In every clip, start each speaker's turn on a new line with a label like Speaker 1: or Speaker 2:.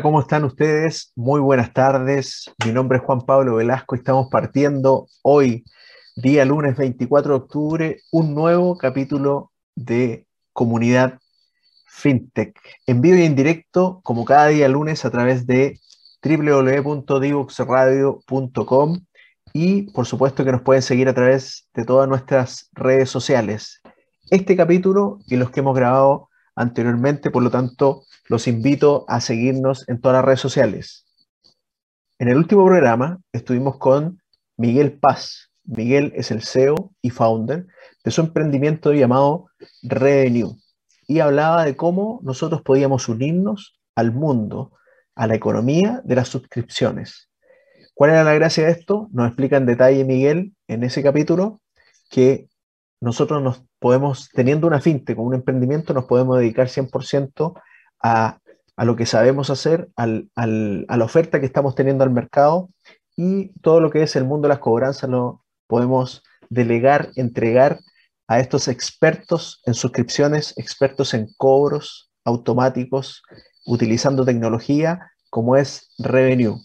Speaker 1: ¿cómo están ustedes? Muy buenas tardes. Mi nombre es Juan Pablo Velasco y estamos partiendo hoy, día lunes 24 de octubre, un nuevo capítulo de Comunidad FinTech, en vivo y en directo, como cada día lunes, a través de www.divoxradio.com y por supuesto que nos pueden seguir a través de todas nuestras redes sociales. Este capítulo y los que hemos grabado anteriormente, por lo tanto, los invito a seguirnos en todas las redes sociales. En el último programa estuvimos con Miguel Paz. Miguel es el CEO y founder de su emprendimiento llamado Revenue y hablaba de cómo nosotros podíamos unirnos al mundo, a la economía de las suscripciones. ¿Cuál era la gracia de esto? Nos explica en detalle Miguel en ese capítulo que nosotros nos podemos, teniendo una finte con un emprendimiento, nos podemos dedicar 100% a, lo que sabemos hacer, al, al, a la oferta que estamos teniendo al mercado y todo lo que es el mundo de las cobranzas lo podemos delegar, entregar a estos expertos en suscripciones, expertos en cobros automáticos, utilizando tecnología como es Revenue.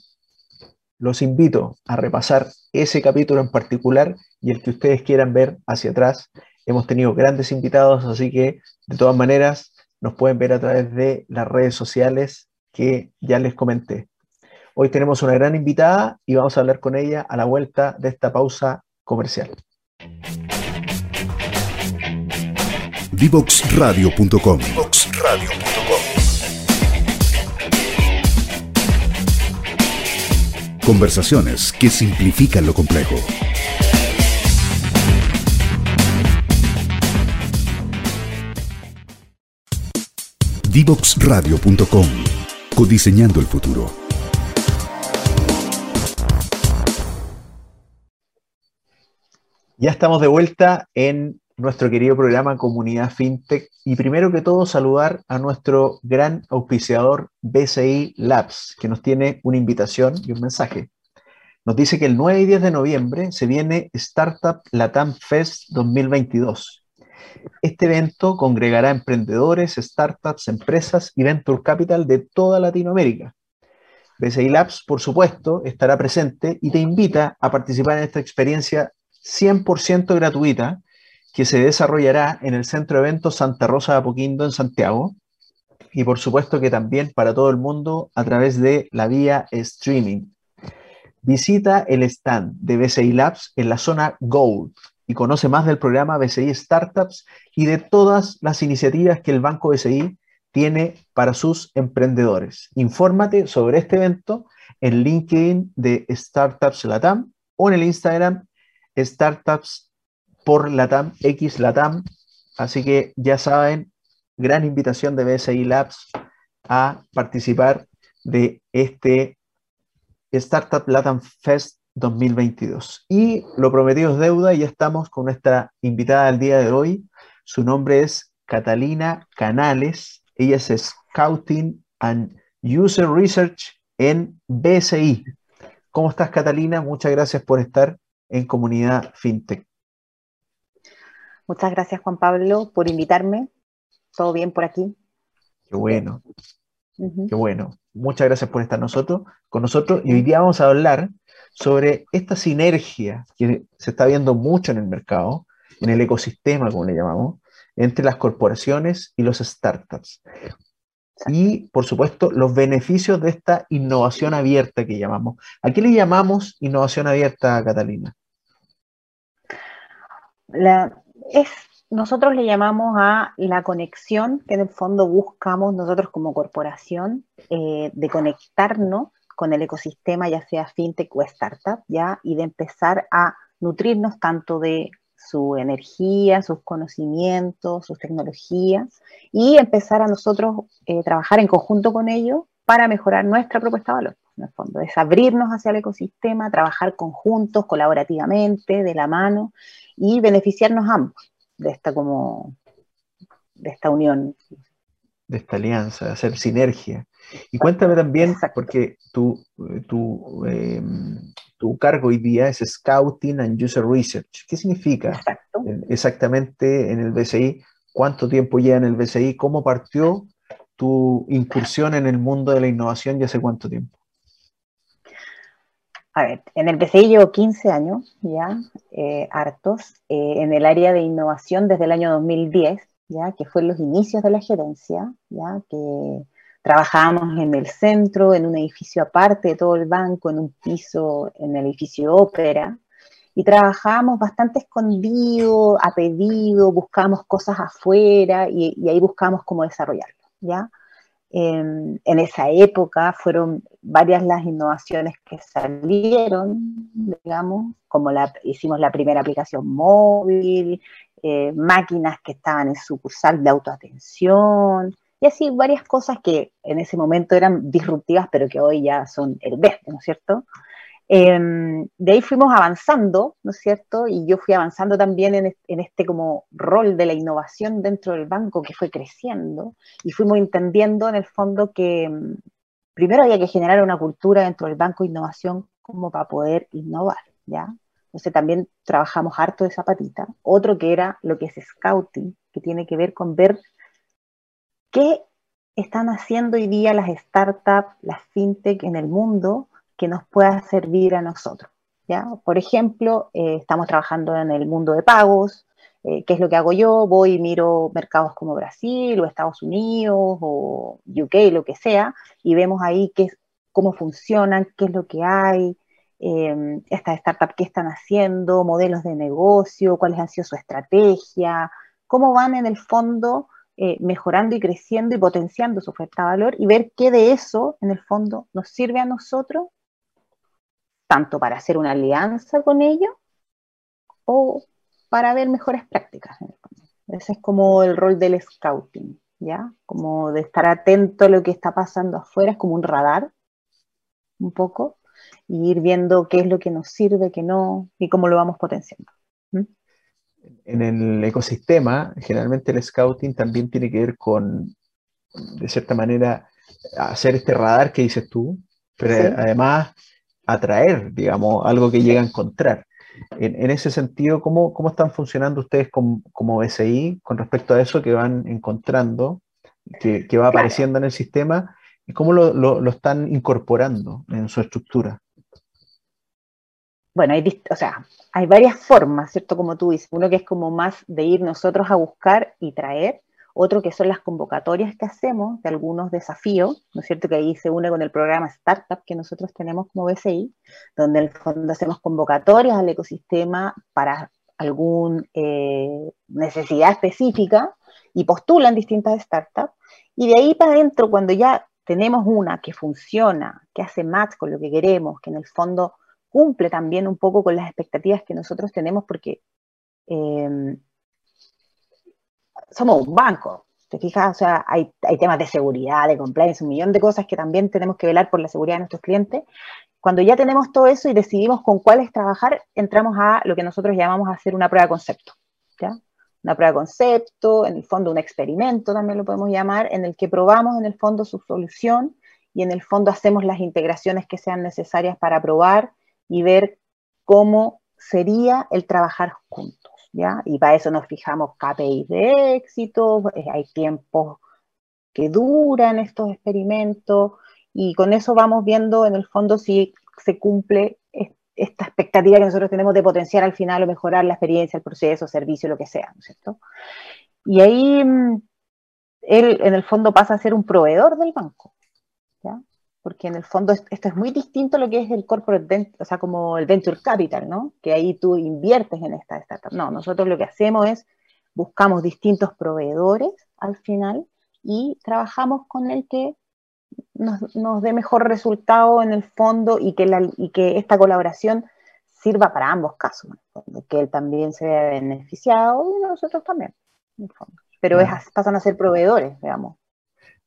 Speaker 1: Los invito a repasar ese capítulo en particular y el que ustedes quieran ver hacia atrás. Hemos tenido grandes invitados, así que de todas maneras nos pueden ver a través de las redes sociales que ya les comenté. Hoy tenemos una gran invitada y vamos a hablar con ella a la vuelta de esta pausa comercial.
Speaker 2: Divoxradio.com Conversaciones que simplifican lo complejo. Divoxradio.com Codiseñando el futuro.
Speaker 1: Ya estamos de vuelta en nuestro querido programa Comunidad FinTech y primero que todo saludar a nuestro gran auspiciador BCI Labs, que nos tiene una invitación y un mensaje. Nos dice que el 9 y 10 de noviembre se viene Startup Latam Fest 2022. Este evento congregará emprendedores, startups, empresas y venture capital de toda Latinoamérica. BCI Labs, por supuesto, estará presente y te invita a participar en esta experiencia 100% gratuita que se desarrollará en el Centro de Eventos Santa Rosa de Apoquindo en Santiago y por supuesto que también para todo el mundo a través de la vía streaming. Visita el stand de BCI Labs en la zona Gold y conoce más del programa BCI Startups y de todas las iniciativas que el Banco BCI tiene para sus emprendedores. Infórmate sobre este evento en LinkedIn de Startups Latam o en el Instagram Startups por Latam, X Latam. Así que ya saben, gran invitación de BSI Labs a participar de este Startup Latam Fest 2022. Y lo prometido es deuda y ya estamos con nuestra invitada del día de hoy. Su nombre es Catalina Canales. Ella es Scouting and User Research en BSI. ¿Cómo estás, Catalina? Muchas gracias por estar en Comunidad FinTech.
Speaker 3: Muchas gracias, Juan Pablo, por invitarme. ¿Todo bien por aquí?
Speaker 1: Qué bueno. Qué bueno. Muchas gracias por estar nosotros, con nosotros. Y hoy día vamos a hablar sobre esta sinergia que se está viendo mucho en el mercado, en el ecosistema, como le llamamos, entre las corporaciones y los startups. Y, por supuesto, los beneficios de esta innovación abierta que llamamos. ¿A qué le llamamos innovación abierta, Catalina?
Speaker 3: Nosotros le llamamos a la conexión que en el fondo buscamos nosotros como corporación eh, de conectarnos con el ecosistema, ya sea fintech o startup, ya, y de empezar a nutrirnos tanto de su energía, sus conocimientos, sus tecnologías, y empezar a nosotros eh, trabajar en conjunto con ellos para mejorar nuestra propuesta de valor. En el fondo, es abrirnos hacia el ecosistema, trabajar conjuntos, colaborativamente, de la mano, y beneficiarnos ambos de esta como de esta unión.
Speaker 1: De esta alianza, de hacer sinergia. Y cuéntame también, porque tu, tu, em, tu, cargo hoy día es Scouting and User Research. ¿Qué significa exactamente en el BCI? ¿Cuánto tiempo lleva en el BCI? ¿Cómo partió? tu incursión en el mundo de la innovación y hace cuánto tiempo?
Speaker 3: A ver, en el BCI llevo 15 años ya, eh, hartos, eh, en el área de innovación desde el año 2010, ya, que fue los inicios de la gerencia, ya, que trabajábamos en el centro, en un edificio aparte de todo el banco, en un piso en el edificio ópera, y trabajábamos bastante escondido, a pedido, buscábamos cosas afuera y, ahí buscábamos cómo desarrollarlo, ¿ya? En, esa época fueron varias las innovaciones que salieron, digamos, como la, hicimos la primera aplicación móvil, eh, máquinas que estaban en sucursal de autoatención, y así varias cosas que en ese momento eran disruptivas, pero que hoy ya son el ¿no es cierto? Em, de ahí fuimos avanzando, ¿no es cierto? Y yo fui avanzando también en, este como rol de la innovación dentro del banco que fue creciendo y fuimos entendiendo en el fondo que em, primero había que generar una cultura dentro del banco de innovación como para poder innovar, ¿ya? Entonces también trabajamos harto de zapatita. Otro que era lo que es scouting, que tiene que ver con ver qué están haciendo hoy día las startups, las fintech en el mundo que nos pueda servir a nosotros. ¿ya? Por ejemplo, eh, estamos trabajando en el mundo de pagos. Eh, ¿Qué es lo que hago yo? Voy y miro mercados como Brasil o Estados Unidos o UK, lo que sea, y vemos ahí qué, cómo funcionan, qué es lo que hay, eh, estas startups qué están haciendo, modelos de negocio, cuáles han sido su estrategia, cómo van en el fondo eh, mejorando y creciendo y potenciando su oferta de valor y ver qué de eso en el fondo nos sirve a nosotros tanto para hacer una alianza con ellos o para ver mejores prácticas. Ese es como el rol del scouting, ¿ya? Como de estar atento a lo que está pasando afuera, es como un radar, un poco, y ir viendo qué es lo que nos sirve, qué no, y cómo lo vamos potenciando.
Speaker 1: En el ecosistema, generalmente el scouting también tiene que ver con, de cierta manera, hacer este radar que dices tú, pero además atraer, digamos, algo que llega a encontrar. En, ese sentido, ¿cómo, ¿cómo, están funcionando ustedes como, como, BCI con respecto a eso que van encontrando, que, que va apareciendo en el sistema, y cómo lo, lo, lo, están incorporando en su estructura?
Speaker 3: Bueno, hay, o sea, hay varias formas, ¿cierto? Como tú dices, uno que es como más de ir nosotros a buscar y traer, otro que son las convocatorias que hacemos de algunos desafíos, ¿no es cierto? Que ahí se une con el programa Startup que nosotros tenemos como BCI, donde en el fondo hacemos convocatorias al ecosistema para alguna eh, necesidad específica y postulan distintas startups. Y de ahí para adentro, cuando ya tenemos una que funciona, que hace match con lo que queremos, que en el fondo cumple también un poco con las expectativas que nosotros tenemos, porque eh, somos un banco, ¿te fijas? O sea, hay, temas de seguridad, de compliance, un millón de cosas que también tenemos que velar por la seguridad de nuestros clientes. Cuando ya tenemos todo eso y decidimos con cuáles trabajar, entramos a lo que nosotros llamamos hacer una prueba de concepto, ¿ya? Una prueba de concepto, en el fondo un experimento también lo podemos llamar, en el que probamos en el fondo su solución y en el fondo hacemos las integraciones que sean necesarias para probar y ver cómo sería el trabajar juntos. Y para eso nos fijamos KPIs de éxito, eh, hay tiempos que duran estos experimentos y con eso vamos viendo en el fondo si se cumple esta expectativa que nosotros tenemos de potenciar al final o mejorar la experiencia, el proceso, servicio, lo que sea, ¿no es cierto? Y ahí mm, él en el fondo pasa a ser un proveedor del banco, ¿ya? Porque en el fondo esto es muy distinto a lo que es el corporate, o sea, como el venture capital, ¿no? Que ahí tú inviertes en esta startup. No, nosotros lo que hacemos es buscamos distintos proveedores al final y trabajamos con el que nos, dé mejor resultado en el fondo y que, la, y que esta colaboración sirva para ambos casos, que él también se vea beneficiado y nosotros también, en el fondo. Pero es, pasan a ser proveedores, digamos.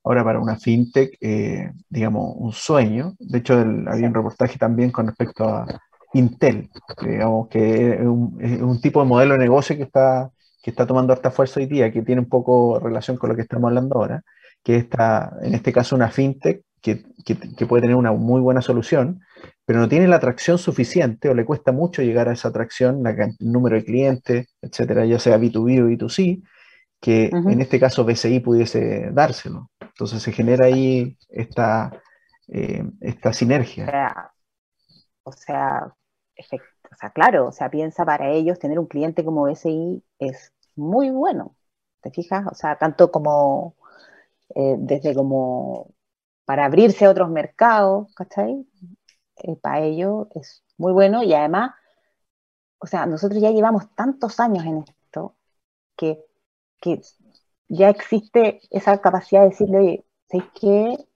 Speaker 1: Ahora para una fintech, eh, digamos, un sueño. De hecho, había un reportaje también con respecto a Intel, digamos, que es un, tipo de modelo de negocio que está, que está tomando harta fuerza hoy día, que tiene un poco relación con lo que estamos hablando ahora, que está, en este caso, una fintech que, que, puede tener una muy buena solución, pero no tiene la atracción suficiente o le cuesta mucho llegar a esa atracción, la, el número de clientes, etcétera, ya sea B2B o B2C, que en este caso BCI pudiese dárselo. Entonces se genera ahí esta, eh, esta sinergia.
Speaker 3: O sea, o sea, claro, o sea, piensa para ellos tener un cliente como BCI es muy bueno, ¿te fijas? O sea, tanto como eh, desde como para abrirse a otros mercados, ¿cachai? Eh, para ellos es muy bueno y además, o sea, nosotros ya llevamos tantos años en esto que, que ya existe esa capacidad de decirle, oye, ¿sabes qué?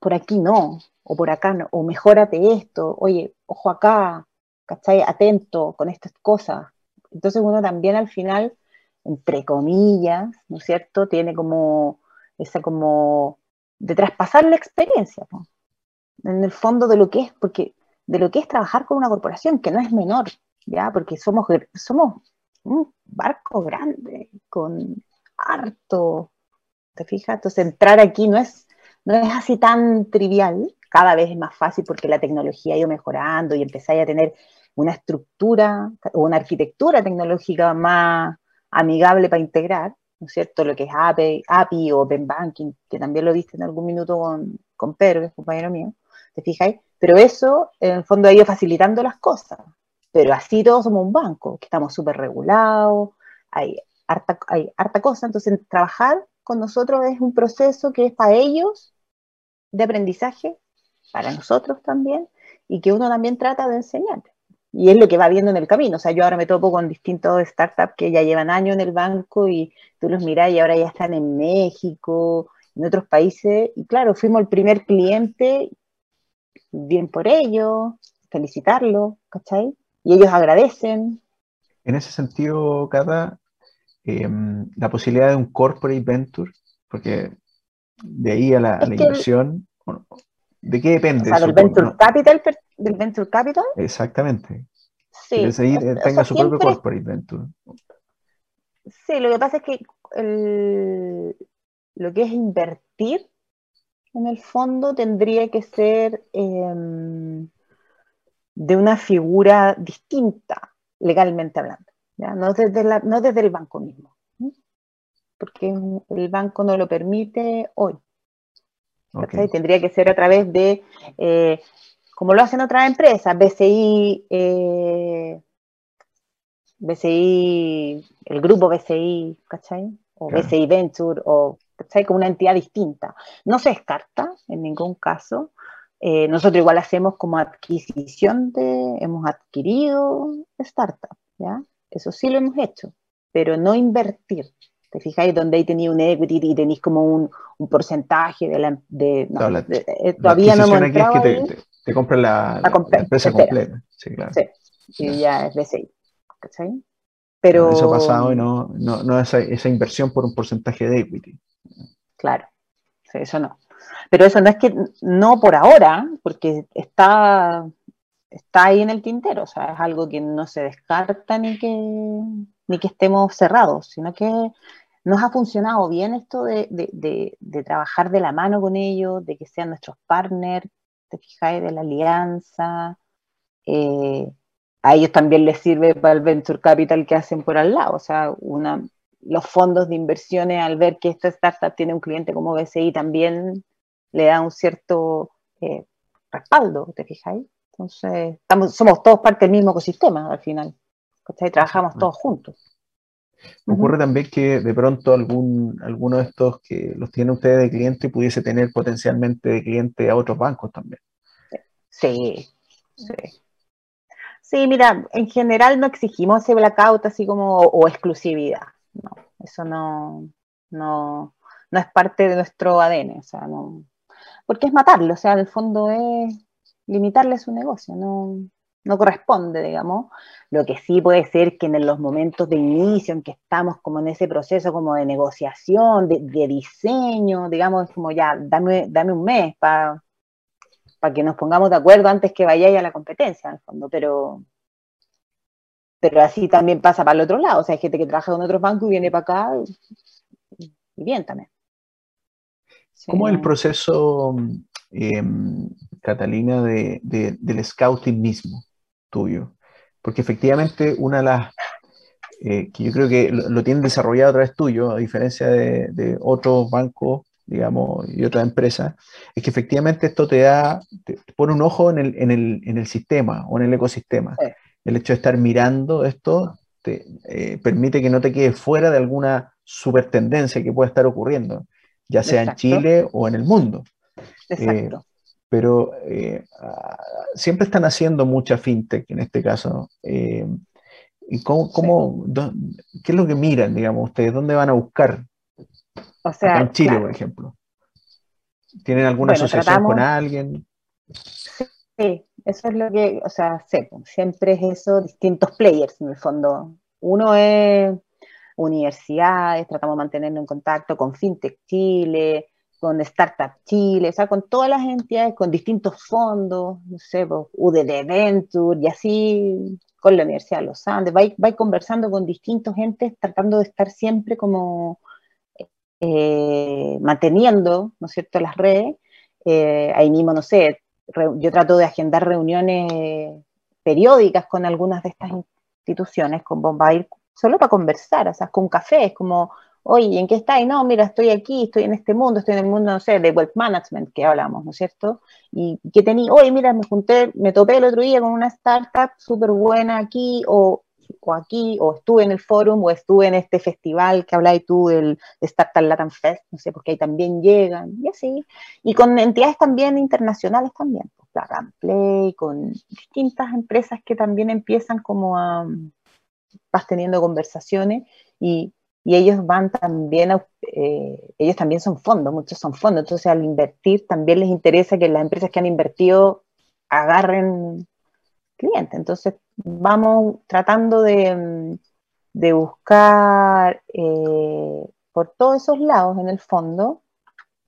Speaker 3: Por aquí no, o por acá no, o mejórate esto, oye, ojo acá, ¿cachai? Atento con estas cosas. Entonces uno también al final, entre comillas, ¿no es cierto? Tiene como esa como de traspasar la experiencia, en el fondo de lo que es, porque de lo que es trabajar con una corporación, que no es menor, ¿ya? Porque somos, somos un barco grande, con harto, ¿te fijas? Entonces entrar aquí no es, no es así tan trivial, cada vez es más fácil porque la tecnología ha ido mejorando y empezáis a tener una estructura o una arquitectura tecnológica más amigable para integrar, ¿no es cierto? Lo que es API, API o Open Banking, que también lo viste en algún minuto con, con Pedro, que es compañero mío, ¿te fijáis? Pero eso, en el fondo, ha ido facilitando las cosas. Pero así todos somos un banco, que estamos súper regulados, hay harta, hay harta cosa. Entonces, trabajar con nosotros es un proceso que es para ellos de aprendizaje, para nosotros también, y que uno también trata de enseñar. Y es lo que va viendo en el camino. O sea, yo ahora me topo con distintos startups que ya llevan años en el banco y tú los miras y ahora ya están en México, en otros países. Y claro, fuimos el primer cliente, bien por ello, felicitarlo, ¿cachai? Y ellos agradecen.
Speaker 1: En ese sentido, Cata, em, la posibilidad de un corporate venture, porque de ahí a la, inversión, ¿de qué depende?
Speaker 3: del, venture capital, del venture capital.
Speaker 1: Exactamente. Sí. Que ahí tenga su propio corporate venture.
Speaker 3: Sí, lo que pasa es que lo que es invertir en el fondo tendría que ser em, de una figura distinta, legalmente hablando, No, desde no desde el banco mismo, porque el banco no lo permite hoy. Tendría que ser a través de, eh, como lo hacen otras empresas, BCI, eh, BCI, el grupo BCI, ¿cachai? O BCI Venture, o como una entidad distinta. No se descarta en ningún caso. Eh, nosotros igual hacemos como adquisición de, hemos adquirido startup, ¿ya? Eso sí lo hemos hecho, pero no invertir. ¿Te fijáis? Donde ahí tenéis un equity y tenéis como un, un, porcentaje de la... De, no,
Speaker 1: eh, todavía no hemos entrado es que te, te, compran la, la, empresa completa. Sí, claro. Sí,
Speaker 3: y ya es de ¿Cachai?
Speaker 1: Pero... Eso ha pasado y no, no, no esa, esa inversión por un porcentaje de equity.
Speaker 3: Claro, eso no. Pero eso no es que, no por ahora, porque está, está ahí en el tintero, o sea, es algo que no se descarta ni que, ni que estemos cerrados, sino que nos ha funcionado bien esto de, trabajar de la mano con ellos, de que sean nuestros partners, te fijáis, de la alianza. Eh, a ellos también les sirve para el venture capital que hacen por al lado, o sea, una, los fondos de inversiones al ver que esta startup tiene un cliente como BCI también le da un cierto eh, respaldo, ¿te fijáis? Entonces, estamos, somos todos parte del mismo ecosistema al final. Trabajamos todos juntos.
Speaker 1: Ocurre también que de pronto algún, alguno de estos que los tiene ustedes de cliente pudiese tener potencialmente de cliente a otros bancos también.
Speaker 3: Sí, sí. Sí, mira, en general no exigimos ese blackout así como o exclusividad no, eso no, no, no es parte de nuestro ADN, o sea, no, porque es matarlo, o sea, en el fondo es limitarle su negocio, no, no corresponde, digamos. Lo que sí puede ser que en los momentos de inicio en que estamos como en ese proceso como de negociación, de, diseño, digamos, como ya, dame, dame un mes para que nos pongamos de acuerdo antes que vayáis a la competencia, en el fondo, pero, pero así también pasa para el otro lado. O sea, hay gente que trabaja con otros bancos y viene para acá y, bien también.
Speaker 1: ¿Cómo es el proceso, em, Catalina, de, del scouting mismo tuyo? Porque efectivamente una de las eh, que yo creo que lo, tienen desarrollado a través tuyo, a diferencia de, otros bancos digamos, y otras empresas, es que efectivamente esto te da, te pone un ojo en el, en el, en el sistema o en el ecosistema. El hecho de estar mirando esto te eh, permite que no te quedes fuera de alguna super tendencia que pueda estar ocurriendo, ya sea en Chile o en el mundo. Exacto. Eh, pero eh, ah, siempre están haciendo mucha fintech en este caso. ¿Y cómo, cómo qué es lo que miran, digamos, ustedes? ¿Dónde van a buscar? O sea, en Chile, por ejemplo. ¿Tienen alguna asociación con alguien?
Speaker 3: Sí, eso es lo que, o sea, sé, pues, siempre es eso, distintos players en el fondo. Uno es universidades, tratamos de mantenernos en contacto con FinTech Chile, con Startup Chile, o sea, con todas las entidades, con distintos fondos, no sé, pues, UDD Venture y así con la Universidad de los Andes, va, conversando con distintos entes, tratando de estar siempre como eh, manteniendo, ¿no es cierto?, las redes. Eh, ahí mismo, no sé, yo trato de agendar reuniones periódicas con algunas de estas instituciones, a ir solo para conversar, o sea, con café, es como, oye, ¿en qué está? Y no, mira, estoy aquí, estoy en este mundo, estoy en el mundo, no sé, de wealth management que hablamos, ¿no es cierto? Y que tenía, oye, mira, me junté, me topé el otro día con una startup súper buena aquí, o, o, aquí, o estuve en el forum, o estuve en este festival que habláis tú, del Startup Latin Fest, no sé, porque ahí también llegan, y así. Y con entidades también internacionales también, pues, Plug Play, con distintas empresas que también empiezan como a, vas teniendo conversaciones y y ellos van también, eh, ellos también son fondos, muchos son fondos, entonces al invertir también les interesa que las empresas que han invertido agarren clientes, entonces vamos tratando de, buscar eh, por todos esos lados en el fondo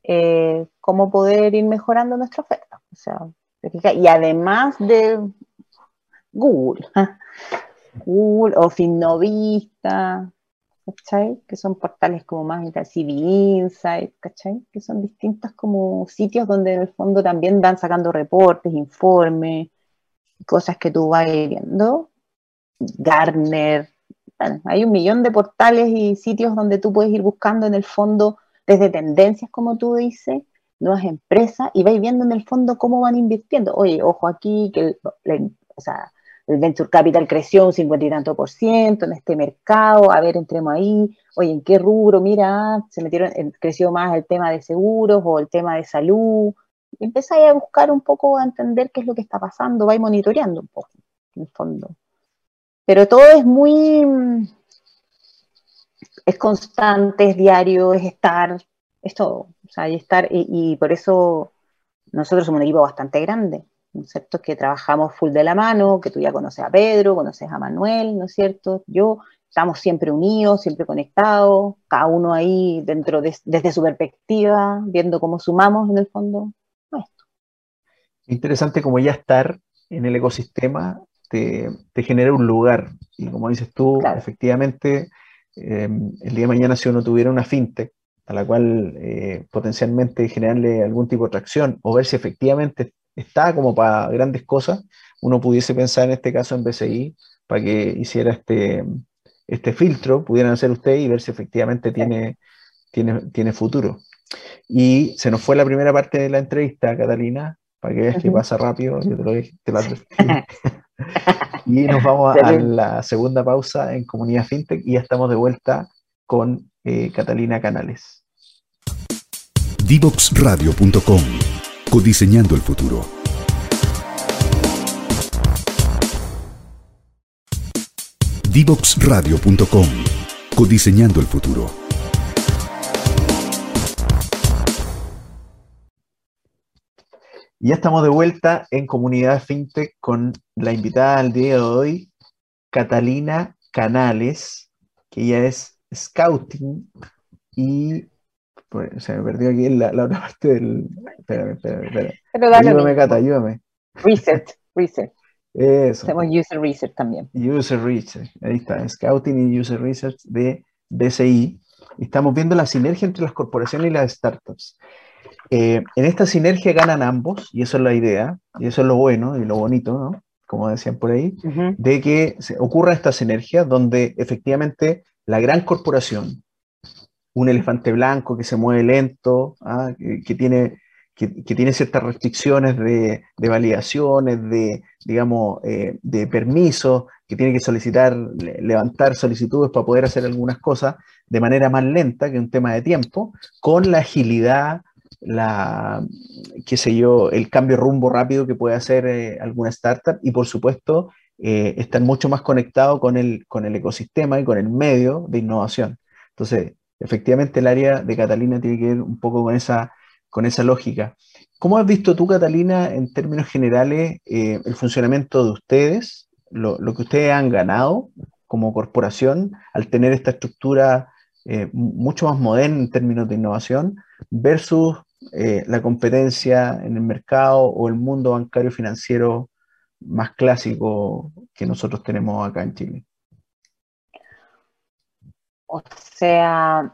Speaker 3: eh, cómo poder ir mejorando nuestra oferta. O sea, y además de Google, Google o Finnovista, ¿cachai? Que son portales como más CV Insight, ¿cachai? Que son distintos como sitios donde en el fondo también van sacando reportes, informes, cosas que tú vas viendo. Gartner, hay un millón de portales y sitios donde tú puedes ir buscando en el fondo desde tendencias, como tú dices, nuevas empresas y vais viendo en el fondo cómo van invirtiendo. Oye, ojo aquí, que o sea, el venture capital creció un cincuenta y tanto por ciento en este mercado, a ver, entremos ahí, oye, ¿en qué rubro? Mira, se metieron, creció más el tema de seguros o el tema de salud. Empezáis a buscar un poco, a entender qué es lo que está pasando, vais monitoreando un poco, en el fondo. Pero todo es muy, es constante, es diario, es estar, es todo. O sea, y estar, y por eso nosotros somos un equipo bastante grande ¿no es cierto? Que trabajamos full de la mano, que tú ya conoces a Pedro, conoces a Manuel, ¿no es cierto? Yo, estamos siempre unidos, siempre conectados, cada uno ahí dentro de, desde su perspectiva, viendo cómo sumamos en el fondo esto.
Speaker 1: Interesante como ya estar en el ecosistema te, genera un lugar, y como dices tú, efectivamente, em, el día de mañana si uno tuviera una fintech, a la cual eh, potencialmente generarle algún tipo de atracción o ver si efectivamente está como para grandes cosas, uno pudiese pensar en este caso en BCI para que hiciera este, este filtro, pudieran hacer ustedes y ver si efectivamente tiene, tiene, tiene futuro. Y se nos fue la primera parte de la entrevista, Catalina, para que veas que pasa rápido, yo te lo dije, te Y nos vamos a, la segunda pausa en Comunidad FinTech y ya estamos de vuelta con eh, Catalina Canales.
Speaker 2: Divoxradio.com Codiseñando el futuro. Divoxradio.com. Codiseñando el futuro.
Speaker 1: Ya estamos de vuelta en Comunidad FinTech con la invitada al día de hoy, Catalina Canales, que ella es Scouting y pues, se me perdió aquí la, la otra parte del. Espérame, espérame, espérame. ayúdame, Cata, ayúdame.
Speaker 3: Reset, reset.
Speaker 1: Eso.
Speaker 3: Hacemos user research también.
Speaker 1: User research, ahí está, Scouting y User Research de BCI. Estamos viendo la sinergia entre las corporaciones y las startups. Eh, en esta sinergia ganan ambos, y eso es la idea, y eso es lo bueno y lo bonito, ¿no? Como decían por ahí, de que ocurra esta sinergia donde efectivamente la gran corporación un elefante blanco que se mueve lento, ¿ah? que, tiene, que, tiene ciertas restricciones de, validaciones, de, digamos, eh, de permisos, que tiene que solicitar, levantar solicitudes para poder hacer algunas cosas de manera más lenta, que un tema de tiempo, con la agilidad, la, qué sé yo, el cambio rumbo rápido que puede hacer eh, alguna startup y por supuesto eh, están mucho más conectados con el, con el ecosistema y con el medio de innovación. Entonces, efectivamente el área de Catalina tiene que ver un poco con esa, con esa lógica. ¿Cómo has visto tú, Catalina, en términos generales, eh, el funcionamiento de ustedes, lo, que ustedes han ganado como corporación al tener esta estructura eh, mucho más moderna en términos de innovación versus eh, la competencia en el mercado o el mundo bancario financiero más clásico que nosotros tenemos acá en Chile?
Speaker 3: O sea,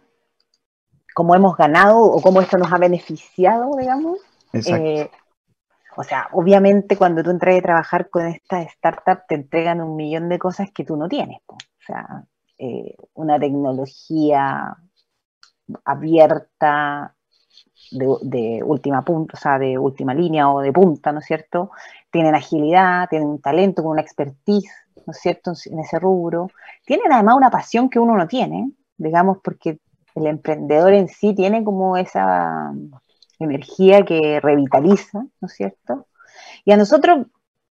Speaker 3: cómo hemos ganado o cómo esto nos ha beneficiado, digamos. Eh, o sea, obviamente cuando tú entras a trabajar con esta startup te entregan un millón de cosas que tú no tienes. O sea, eh, una tecnología abierta de, última punta, o sea, de última línea o de punta, ¿no es cierto? Tienen agilidad, tienen un talento con una expertise, ¿no es cierto?, en ese rubro. Tienen además una pasión que uno no tiene, digamos, porque el emprendedor en sí tiene como esa energía que revitaliza, ¿no es cierto? Y a nosotros,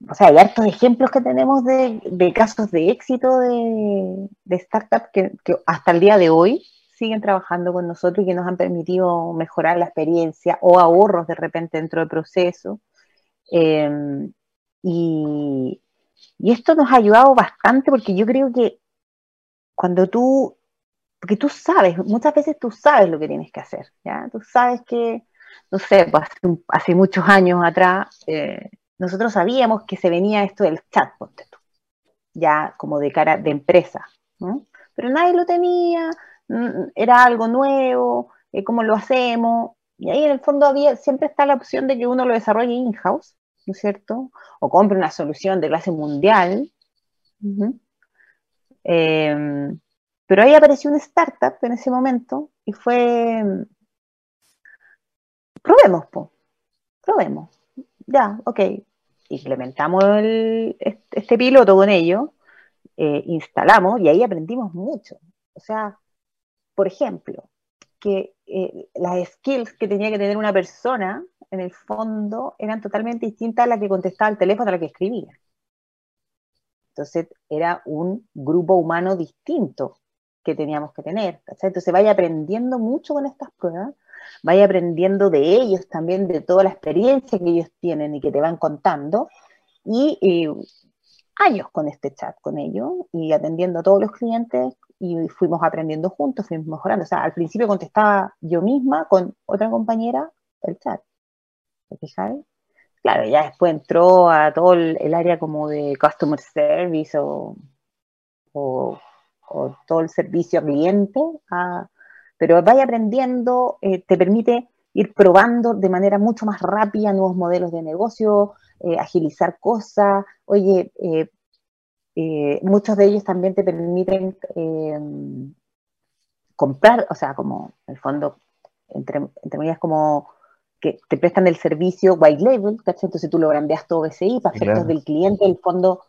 Speaker 3: o sea, hay hartos ejemplos que tenemos de, casos de éxito de, startups que, hasta el día de hoy siguen trabajando con nosotros y que nos han permitido mejorar la experiencia o ahorros de repente dentro del proceso. Em, y, y esto nos ha ayudado bastante porque yo creo que cuando tú porque tú sabes, muchas veces tú sabes lo que tienes que hacer, ¿ya? Tú sabes que, no sé, pues hace, muchos años atrás, eh, nosotros sabíamos que se venía esto del chatbot, ya como de cara de empresa. Pero nadie lo tenía, era algo nuevo, eh, ¿cómo lo hacemos? Y ahí en el fondo había, siempre está la opción de que uno lo desarrolle in-house, ¿no es cierto? O compre una solución de clase mundial. Pero ahí apareció una startup en ese momento y fue, probemos, po, probemos. Ya, ok. Implementamos este piloto con ellos, eh, instalamos y ahí aprendimos mucho. O sea, por ejemplo, que eh, las skills que tenía que tener una persona en el fondo eran totalmente distintas a la que contestaba el teléfono a la que escribía. Entonces era un grupo humano distinto que teníamos que tener. Entonces vaya aprendiendo mucho con estas pruebas, vaya aprendiendo de ellos también, de toda la experiencia que ellos tienen y que te van contando, y, años con este chat con ellos y atendiendo a todos los clientes y fuimos aprendiendo juntos, fuimos mejorando. O sea, al principio contestaba yo misma con otra compañera el chat. ¿Te fijáis? Claro, ya después entró a todo el, área como de customer service o, o todo el servicio cliente, pero vaya aprendiendo, eh, te permite ir probando de manera mucho más rápida nuevos modelos de negocio, eh, agilizar cosas. Oye, eh, muchos de ellos también te permiten comprar, o sea, como en el fondo, entre, entre medias como que te prestan el servicio white label, ¿cachai? Entonces tú lo grandeas todo BCI, para efectos del cliente, el fondo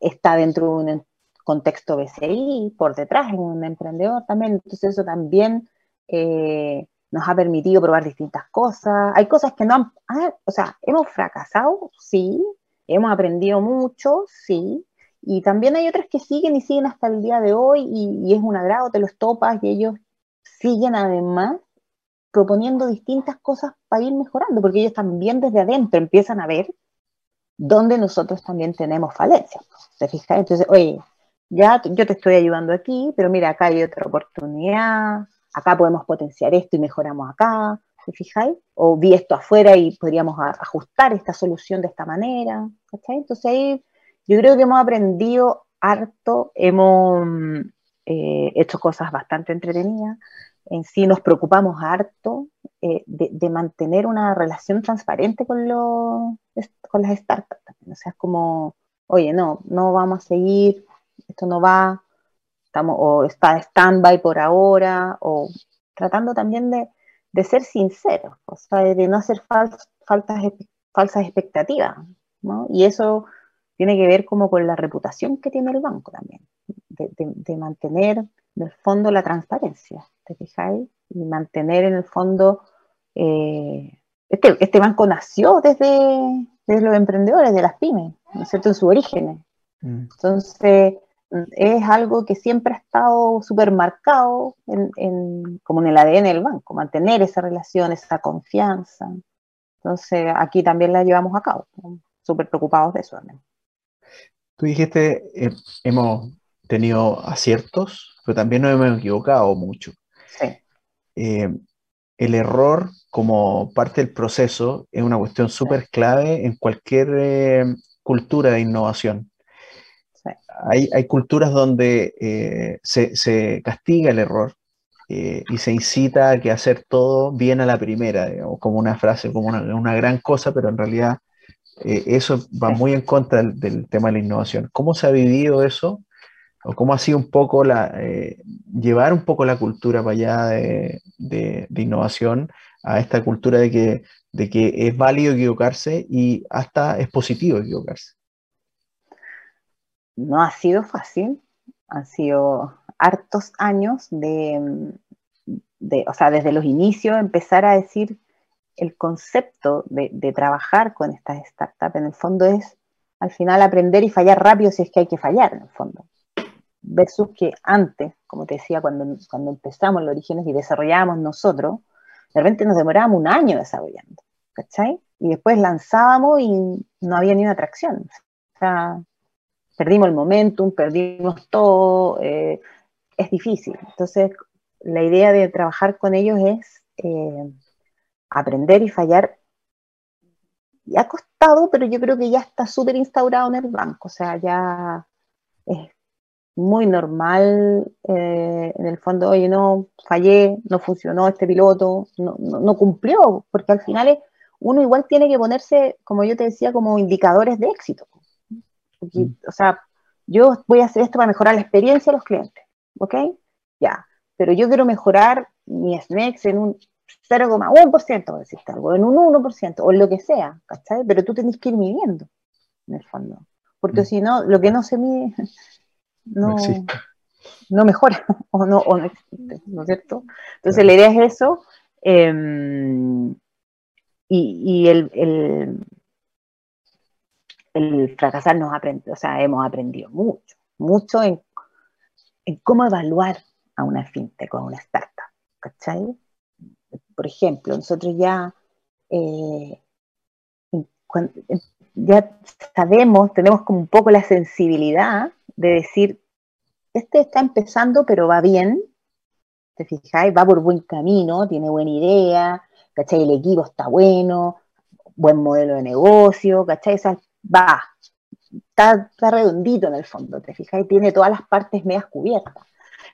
Speaker 3: está dentro de un contexto BCI, por detrás en un emprendedor también, entonces eso también eh, nos ha permitido probar distintas cosas. Hay cosas que no han, ah, o sea, hemos fracasado, sí, hemos aprendido mucho, sí, y también hay otras que siguen y siguen hasta el día de hoy y, y es un agrado, te los topas y ellos siguen además proponiendo distintas cosas para ir mejorando, porque ellos también desde adentro empiezan a ver dónde nosotros también tenemos falencias. ¿Te fijas? Entonces, oye, ya yo te estoy ayudando aquí, pero mira, acá hay otra oportunidad, acá podemos potenciar esto y mejoramos acá, ¿te fijáis? O vi esto afuera y podríamos ajustar esta solución de esta manera, ¿cachai? Entonces ahí yo creo que hemos aprendido harto, hemos eh, hecho cosas bastante entretenidas, en sí nos preocupamos harto eh, de, mantener una relación transparente con, con las startups. O sea, es como, oye, no, no vamos a seguir esto no va, estamos, o está stand-by por ahora, o tratando también de, ser sinceros, o sea, de no hacer faltas, falsas expectativas, ¿no? Y eso tiene que ver como con la reputación que tiene el banco también, de, mantener en el fondo la transparencia, ¿te fijáis? Y mantener en el fondo, eh, este, este, banco nació desde, los emprendedores, de las pymes, ¿no es cierto?, en su origen. Mm. Entonces, es algo que siempre ha estado súper marcado en, como en el ADN del banco, mantener esa relación, esa confianza. Entonces, aquí también la llevamos a cabo, súper preocupados de eso también.
Speaker 1: Tú dijiste, eh, hemos tenido aciertos, pero también nos hemos equivocado mucho. Sí. Eh, el error como parte del proceso es una cuestión súper clave en cualquier eh, cultura de innovación. Hay, hay, culturas donde se, se, castiga el error y se incita a que hacer todo bien a la primera, como una frase, como una, una gran cosa, pero en realidad eh, eso va muy en contra del, tema de la innovación. ¿Cómo se ha vivido eso? ¿O cómo ha sido un poco la, eh, llevar un poco la cultura para allá de, innovación a esta cultura de que, es válido equivocarse y hasta es positivo equivocarse?
Speaker 3: No ha sido fácil, han sido hartos años de, de, o sea, desde los inicios empezar a decir el concepto de, trabajar con estas startups en el fondo es al final aprender y fallar rápido si es que hay que fallar en el fondo. Versus que antes, como te decía, cuando, cuando empezamos los orígenes y desarrollábamos nosotros, de repente nos demorábamos un año desarrollando, ¿cachai? Y después lanzábamos y no había ni una atracción. O sea, perdimos el momentum, perdimos todo, eh, es difícil. Entonces, la idea de trabajar con ellos es eh, aprender y fallar. Y ha costado, pero yo creo que ya está súper instaurado en el banco, o sea, ya es muy normal, eh, en el fondo, oye, no, fallé, no funcionó este piloto, no, cumplió, porque al final uno igual tiene que ponerse, como yo te decía, como indicadores de éxito. Mm. O sea, yo voy a hacer esto para mejorar la experiencia de los clientes, ¿ok? Ya, pero yo quiero mejorar mi SNEX en un 0,1%, por decirte algo, en un 1%, o en lo que sea, ¿cachai? Pero tú tenés que ir midiendo, en el fondo. Porque mm. si no, lo que no se mide no, no, mejora o no, o no existe, ¿no es cierto? Entonces la idea es eso. Em, y, el, el, el, fracasar nos aprende, o sea, hemos aprendido mucho, mucho en, en cómo evaluar a una fintech o a una startup, ¿cachai? por ejemplo, nosotros ya, eh, ya sabemos, tenemos como un poco la sensibilidad de decir, este está empezando pero va bien, ¿te fijáis? Va por buen camino, tiene buena idea, ¿cachai? El equipo está bueno, buen modelo de negocio, ¿cachai? va, está, está redondito en el fondo, ¿te fijáis? Tiene todas las partes medias cubiertas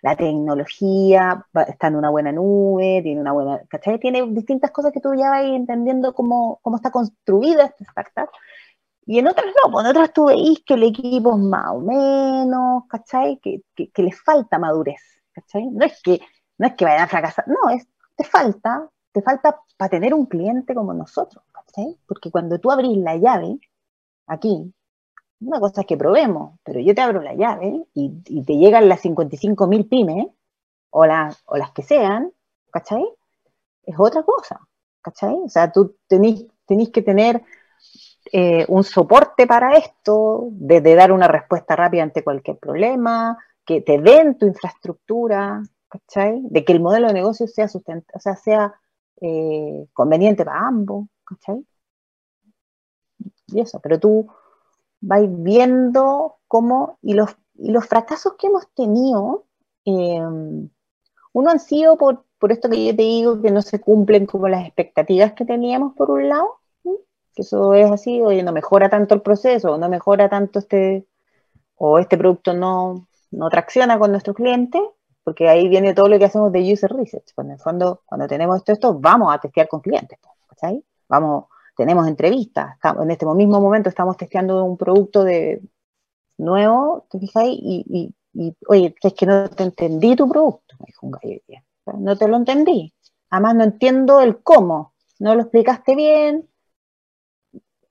Speaker 3: la tecnología está en una buena nube, tiene una buena, ¿cachai? Tiene distintas cosas que tú ya vas entendiendo cómo, cómo está construida esta startup. Y en otras no, pues en otras tú veis que el equipo es más o menos, ¿cachai? Que, que, les falta madurez, ¿cachai? No es que, no es que vayan a fracasar, no, es, te falta, te falta para tener un cliente como nosotros, ¿cachai? Porque cuando tú abrís la llave, aquí, una cosa es que probemos, pero yo te abro la llave y, te llegan las 55.000 pymes o, o las que sean, ¿cachai? Es otra cosa, ¿cachai? O sea, tú tenés, que tener eh, un soporte para esto, de, dar una respuesta rápida ante cualquier problema, que te den tu infraestructura, ¿cachai? De que el modelo de negocio sea sustentable, o sea, sea eh, conveniente para ambos, ¿cachai? Y eso, pero tú vais viendo cómo, y los, los fracasos que hemos tenido, eh, uno han sido por, por, esto que yo te digo, que no se cumplen como las expectativas que teníamos por un lado, que eso es así, oye, no mejora tanto el proceso, no mejora tanto este, o este producto no, no tracciona con nuestros clientes, porque ahí viene todo lo que hacemos de user research. Pues en el fondo, cuando tenemos esto, esto, vamos a testear con clientes, ¿cachai? Vamos, tenemos entrevistas, en este mismo momento estamos testeando un producto de nuevo, ¿te fijáis? Y, y, oye, es que no te entendí tu producto, no te lo entendí. Además no entiendo el cómo, no lo explicaste bien.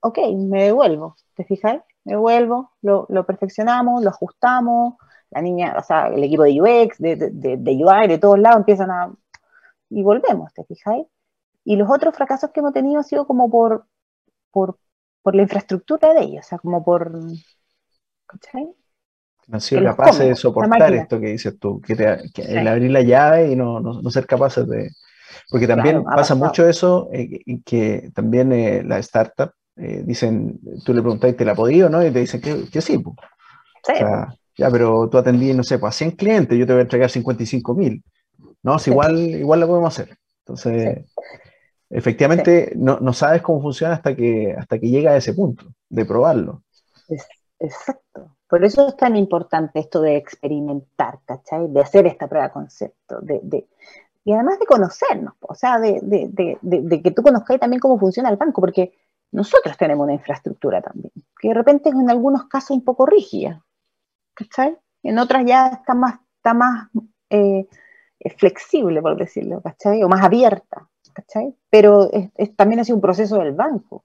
Speaker 3: Ok, me devuelvo, ¿te fijas? Me devuelvo, lo, perfeccionamos, lo ajustamos, la niña, o sea, el equipo de UX, de, de, de UI, de todos lados empiezan a... y volvemos, ¿te fijáis? Y los otros fracasos que hemos tenido han sido como por, por, por la infraestructura de ellos, o sea, como por...
Speaker 1: ¿cachai? No han sido capaces de soportar esto que dices tú, que, el abrir la llave y no, no, ser capaces de... Porque también pasa mucho eso, eh, que también eh, las startups eh, dicen, tú le preguntas, ¿te la podido no? Y te dicen que, que sí. sí. O sea, ya, pero tú atendí, no sé, pues a 100 clientes, yo te voy a entregar 55 mil. No, si igual, igual lo podemos hacer. Entonces, efectivamente, no, no, sabes cómo funciona hasta que, hasta que llega a ese punto, de probarlo.
Speaker 3: Exacto. Por eso es tan importante esto de experimentar, ¿cachai? De hacer esta prueba de concepto, de, y además de conocernos, o sea, de, que tú conozcas también cómo funciona el banco, porque nosotros tenemos una infraestructura también, que de repente es en algunos casos un poco rígida, ¿cachai? En otras ya está más, está más eh, flexible, por decirlo, ¿cachai? O más abierta, ¿cachai? Pero también ha sido un proceso del banco,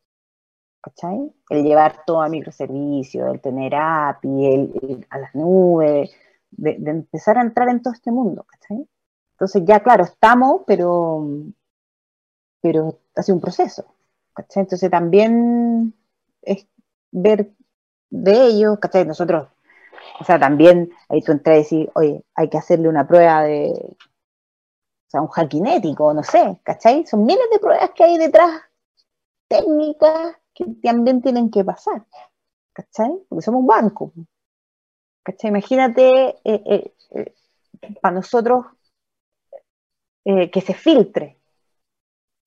Speaker 3: ¿cachai? El llevar todo a microservicios, el tener API, el, a las nubes, de, empezar a entrar en todo este mundo, ¿cachai? Entonces ya, claro, estamos, pero, pero ha sido un proceso, ¿cachai? Entonces también es ver de ellos, ¿cachai? Nosotros, o sea, también ahí tú entras y decís, oye, hay que hacerle una prueba de, o sea, un hackinético, no sé, ¿cachai? Son miles de pruebas que hay detrás, técnicas, que también tienen que pasar, ¿cachai? Porque somos un banco, ¿cachai? Imagínate eh, eh, eh, para nosotros que se filtre.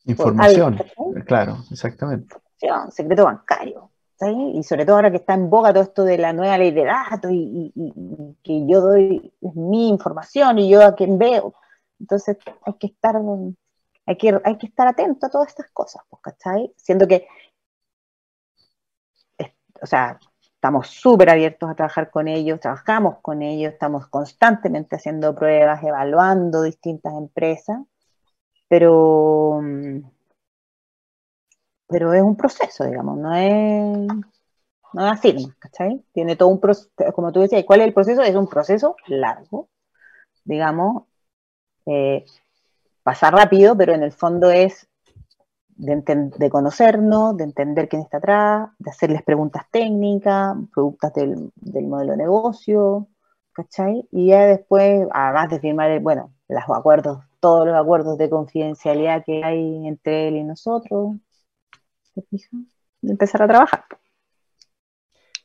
Speaker 1: Información, claro, exactamente.
Speaker 3: Información, secreto bancario. Y sobre todo ahora que está en boga todo esto de la nueva ley de datos y, que yo doy mi información y yo a quien veo. Entonces hay que estar, hay que, hay que estar atento a todas estas cosas, pues, ¿cachai? Siendo que o sea, estamos súper abiertos a trabajar con ellos, trabajamos con ellos, estamos constantemente haciendo pruebas, evaluando distintas empresas, pero, pero es un proceso, digamos, no es, no es así. Tiene todo un proceso, como tú decías, ¿cuál es el proceso? Es un proceso largo, digamos, eh, pasa rápido, pero en el fondo es de, conocernos, de entender quién está atrás, de hacerles preguntas técnicas, preguntas del, modelo de negocio, ¿cachai? Y ya después, además de firmar, bueno, los acuerdos, todos los acuerdos de confidencialidad que hay entre él y nosotros, ¿te fijas? De empezar a trabajar.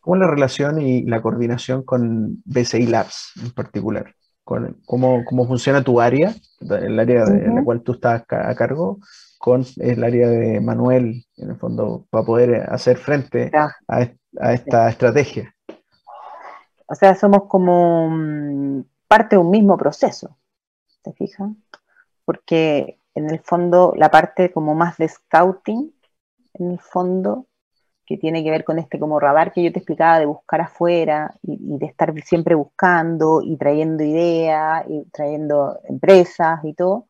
Speaker 1: ¿Cómo es la relación y la coordinación con BCI Labs en particular? ¿Cómo, cómo funciona tu área, el área de la cual tú estás a cargo, con el área de Manuel, en el fondo, para poder hacer frente a, esta estrategia.
Speaker 3: O sea, somos como mm, parte de un mismo proceso, ¿te fijas? Porque en el fondo la parte como más de scouting, en el fondo, que tiene que ver con este como radar que yo te explicaba de buscar afuera y, de estar siempre buscando y trayendo ideas y trayendo empresas y todo,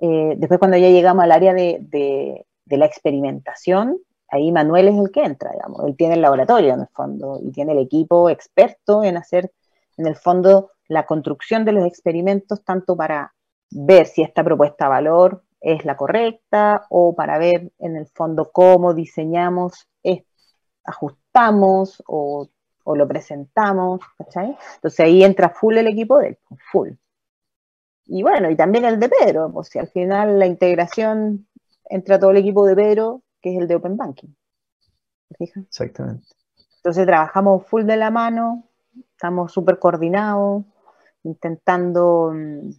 Speaker 3: eh, después cuando ya llegamos al área de, la experimentación, ahí Manuel es el que entra, digamos. Él tiene el laboratorio en el fondo y tiene el equipo experto en hacer, en el fondo, la construcción de los experimentos, tanto para ver si esta propuesta de valor es la correcta o para ver en el fondo cómo diseñamos, ajustamos o, o, lo presentamos, ¿cachai? Entonces ahí entra full el equipo de él, full. Y bueno, y también el de Pedro, pues si al final la integración entra todo el equipo de Pedro, que es el de Open Banking.
Speaker 1: fijas? Exactamente.
Speaker 3: Entonces trabajamos full de la mano, estamos súper coordinados, intentando mm,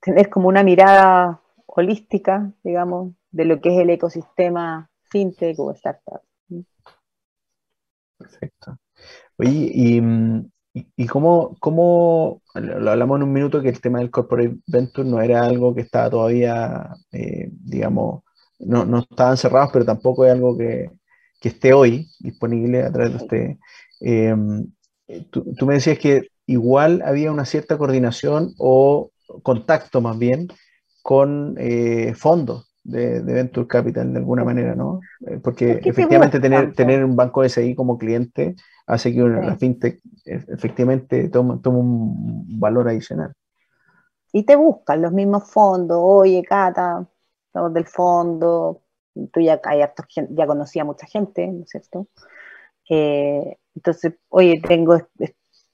Speaker 3: tener como una mirada holística, digamos, de lo que es el ecosistema fintech o startup.
Speaker 1: Perfecto. Oye, y ¿Y, cómo, cómo, lo hablamos en un minuto, que el tema del corporate venture no era algo que estaba todavía, eh, digamos, no, no estaban cerrados, pero tampoco es algo que, que esté hoy disponible a través de usted. Tú, tú, me decías que igual había una cierta coordinación o contacto más bien con eh, fondos de, Venture Capital de alguna manera, ¿no? Eh, porque efectivamente tener, tener un banco SI como cliente hace que la fintech efectivamente tome, un valor adicional.
Speaker 3: Y te buscan los mismos fondos, oye, Cata, estamos del fondo, tú ya, ya conocía a mucha gente, ¿no es cierto? Eh, entonces, oye, tengo,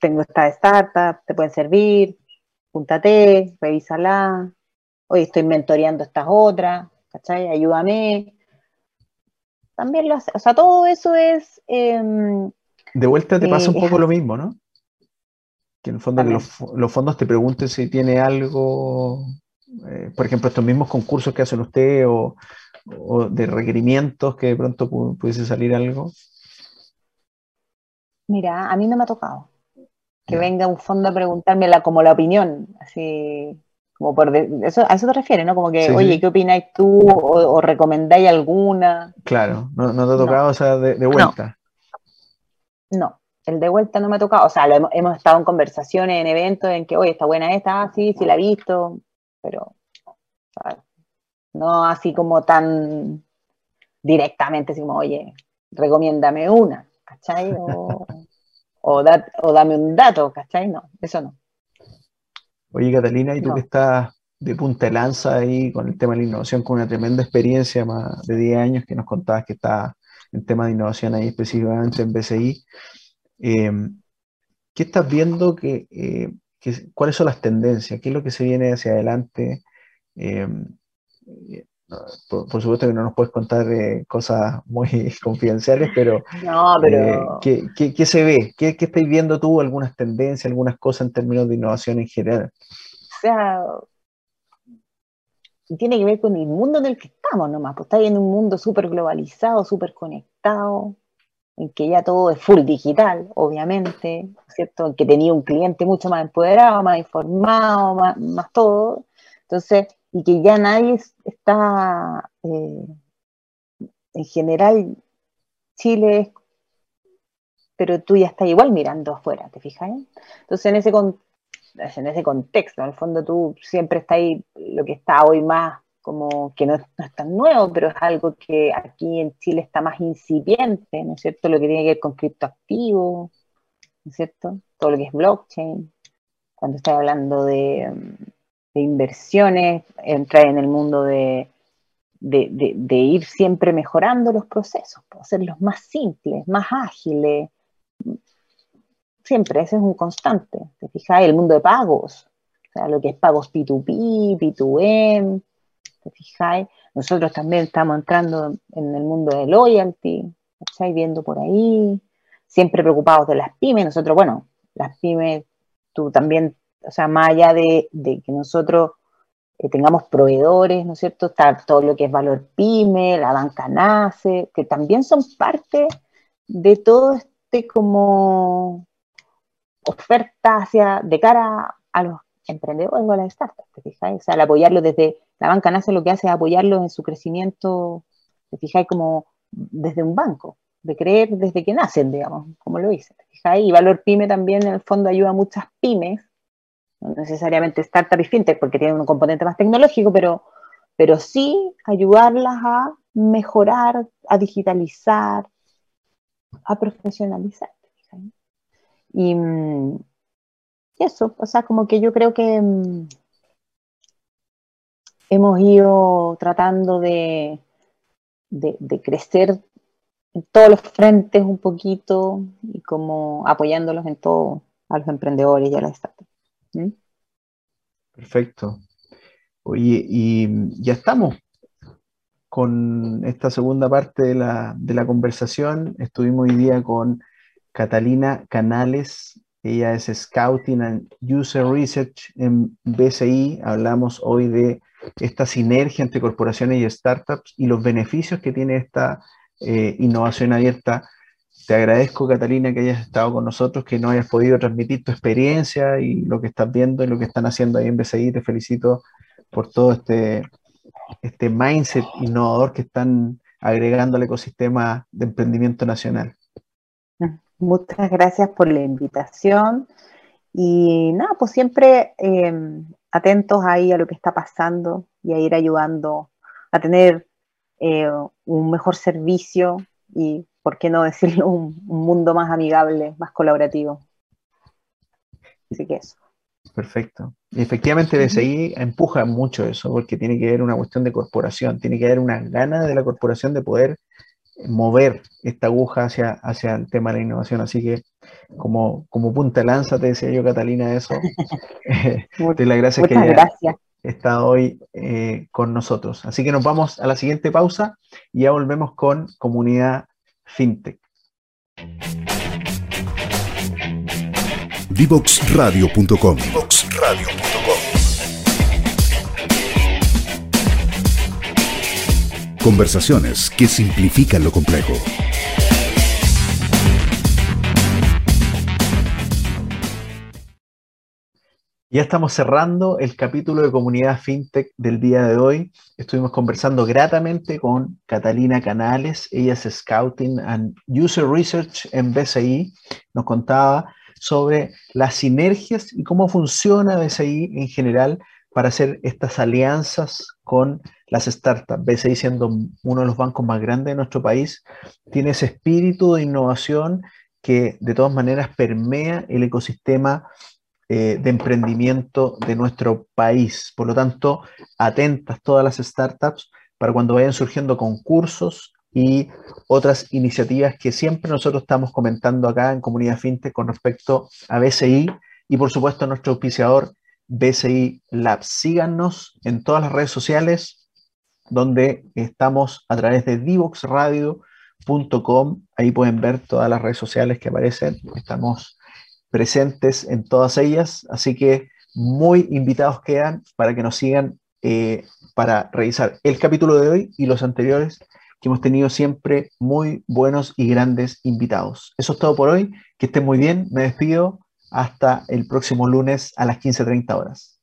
Speaker 3: tengo esta startup, te pueden servir, júntate, revísala, oye, estoy mentoreando estas otras, ¿cachai? Ayúdame. También lo hace, o sea, todo eso es... Em,
Speaker 1: de vuelta te pasa un eh, poco lo mismo, ¿no? Que en el fondo los, fondos te pregunten si tiene algo, eh, por ejemplo, estos mismos concursos que hacen ustedes o, de requerimientos que de pronto pudiese salir algo.
Speaker 3: Mira, a mí no me ha tocado que venga un fondo a preguntarme la, como la opinión, así como por eso, a eso te refieres, ¿no? Como que, oye, ¿qué opináis tú? O, recomendáis alguna.
Speaker 1: Claro, no, no te ha tocado, o sea, de, vuelta.
Speaker 3: No. el de vuelta no me ha tocado. O sea, hemos, estado en conversaciones, en eventos, en que, oye, está buena esta, ah, sí, sí la he visto, pero no así como tan directamente, así como, oye, recomiéndame una, ¿cachai? O, o, dame un dato, ¿cachai? No, eso no.
Speaker 1: Oye, Catalina, y tú que estás de punta de lanza ahí con el tema de la innovación, con una tremenda experiencia más de 10 años que nos contabas que está en tema de innovación ahí específicamente en BCI, eh, ¿qué estás viendo? Que, eh, ¿Cuáles son las tendencias? ¿Qué es lo que se viene hacia adelante? Eh, por, supuesto que no nos puedes contar cosas muy confidenciales, pero, ¿qué, se ve? ¿Qué, ¿Qué estáis viendo tú? ¿Algunas tendencias, algunas cosas en términos de innovación en general?
Speaker 3: O sea, tiene que ver con el mundo en el que estamos nomás, pues está en un mundo súper globalizado, súper conectado, en que ya todo es full digital, obviamente, ¿cierto? En que tenía un cliente mucho más empoderado, más informado, más, más todo. Entonces, y que ya nadie está, eh, en general, Chile es, pero tú ya estás igual mirando afuera, ¿te fijas? Entonces, en ese, en ese contexto, en el fondo tú siempre estás ahí, lo que está hoy más como que no es, tan nuevo, pero es algo que aquí en Chile está más incipiente, ¿no es cierto? Lo que tiene que ver con criptoactivos, ¿no es cierto? Todo lo que es blockchain, cuando estás hablando de, inversiones, entrar en el mundo de, de, ir siempre mejorando los procesos, hacerlos más simples, más ágiles. Siempre, ese es un constante. ¿Te fijas? El mundo de pagos, o sea, lo que es pagos P2P, P2M, ¿te fijáis? Nosotros también estamos entrando en el mundo de loyalty, ¿estáis viendo por ahí? Siempre preocupados de las pymes. Nosotros, bueno, las pymes, tú también, o sea, más allá de, que nosotros eh, tengamos proveedores, ¿no es cierto? Está todo lo que es valor pyme, la banca nace, que también son parte de todo este como oferta hacia, de cara a los emprendedores o a las startups, ¿te fijáis? O sea, al apoyarlo desde, la banca nace lo que hace es apoyarlos en su crecimiento, ¿te fijáis? Como desde un banco, de creer desde que nacen, digamos, como lo hice, ¿te fijáis? Y Valor Pyme también en el fondo ayuda a muchas pymes, no necesariamente startup y fintech porque tienen un componente más tecnológico, pero, pero sí ayudarlas a mejorar, a digitalizar, a profesionalizar. Y, mm, eso, o sea, como que yo creo que mm, hemos ido tratando de, de, crecer en todos los frentes un poquito y como apoyándolos en todo a los emprendedores y a las startups.
Speaker 1: Perfecto. Oye, y ya estamos con esta segunda parte de la, de la conversación. Estuvimos hoy día con Catalina Canales, ella es Scouting and User Research en BCI. Hablamos hoy de esta sinergia entre corporaciones y startups y los beneficios que tiene esta eh, innovación abierta. Te agradezco, Catalina, que hayas estado con nosotros, que nos hayas podido transmitir tu experiencia y lo que estás viendo y lo que están haciendo ahí en BCI. Te felicito por todo este, este mindset innovador que están agregando al ecosistema de emprendimiento nacional.
Speaker 3: Muchas gracias por la invitación. Y nada, pues siempre em, atentos ahí a lo que está pasando y a ir ayudando a tener eh, un mejor servicio y, por qué no decirlo, un, mundo más amigable, más colaborativo. Así que eso.
Speaker 1: Perfecto. Y efectivamente BCI empuja mucho eso, porque tiene que haber una cuestión de corporación, tiene que haber una gana de la corporación de poder mover esta aguja hacia, hacia el tema de la innovación. Así que como, como punta lanza, te decía yo, Catalina, eso. te la gracias que haya estado hoy eh, con nosotros. Así que nos vamos a la siguiente pausa y ya volvemos con Comunidad FinTech.
Speaker 2: Divoxradio.com Conversaciones que simplifican lo complejo.
Speaker 1: Ya estamos cerrando el capítulo de comunidad fintech del día de hoy. Estuvimos conversando gratamente con Catalina Canales, ella es Scouting and User Research en BCI. Nos contaba sobre las sinergias y cómo funciona BCI en general para hacer estas alianzas con las startups. BCI siendo uno de los bancos más grandes de nuestro país, tiene ese espíritu de innovación que de todas maneras permea el ecosistema eh, de emprendimiento de nuestro país. Por lo tanto, atentas todas las startups para cuando vayan surgiendo concursos y otras iniciativas que siempre nosotros estamos comentando acá en Comunidad FinTech con respecto a BCI y por supuesto a nuestro auspiciador BCI Labs. Síganos en todas las redes sociales donde estamos a través de divoxradio.com. Ahí pueden ver todas las redes sociales que aparecen. Estamos presentes en todas ellas, así que muy invitados quedan para que nos sigan eh, para revisar el capítulo de hoy y los anteriores que hemos tenido siempre muy buenos y grandes invitados. Eso es todo por hoy, que estén muy bien, me despido hasta el próximo lunes a las 15.30 horas.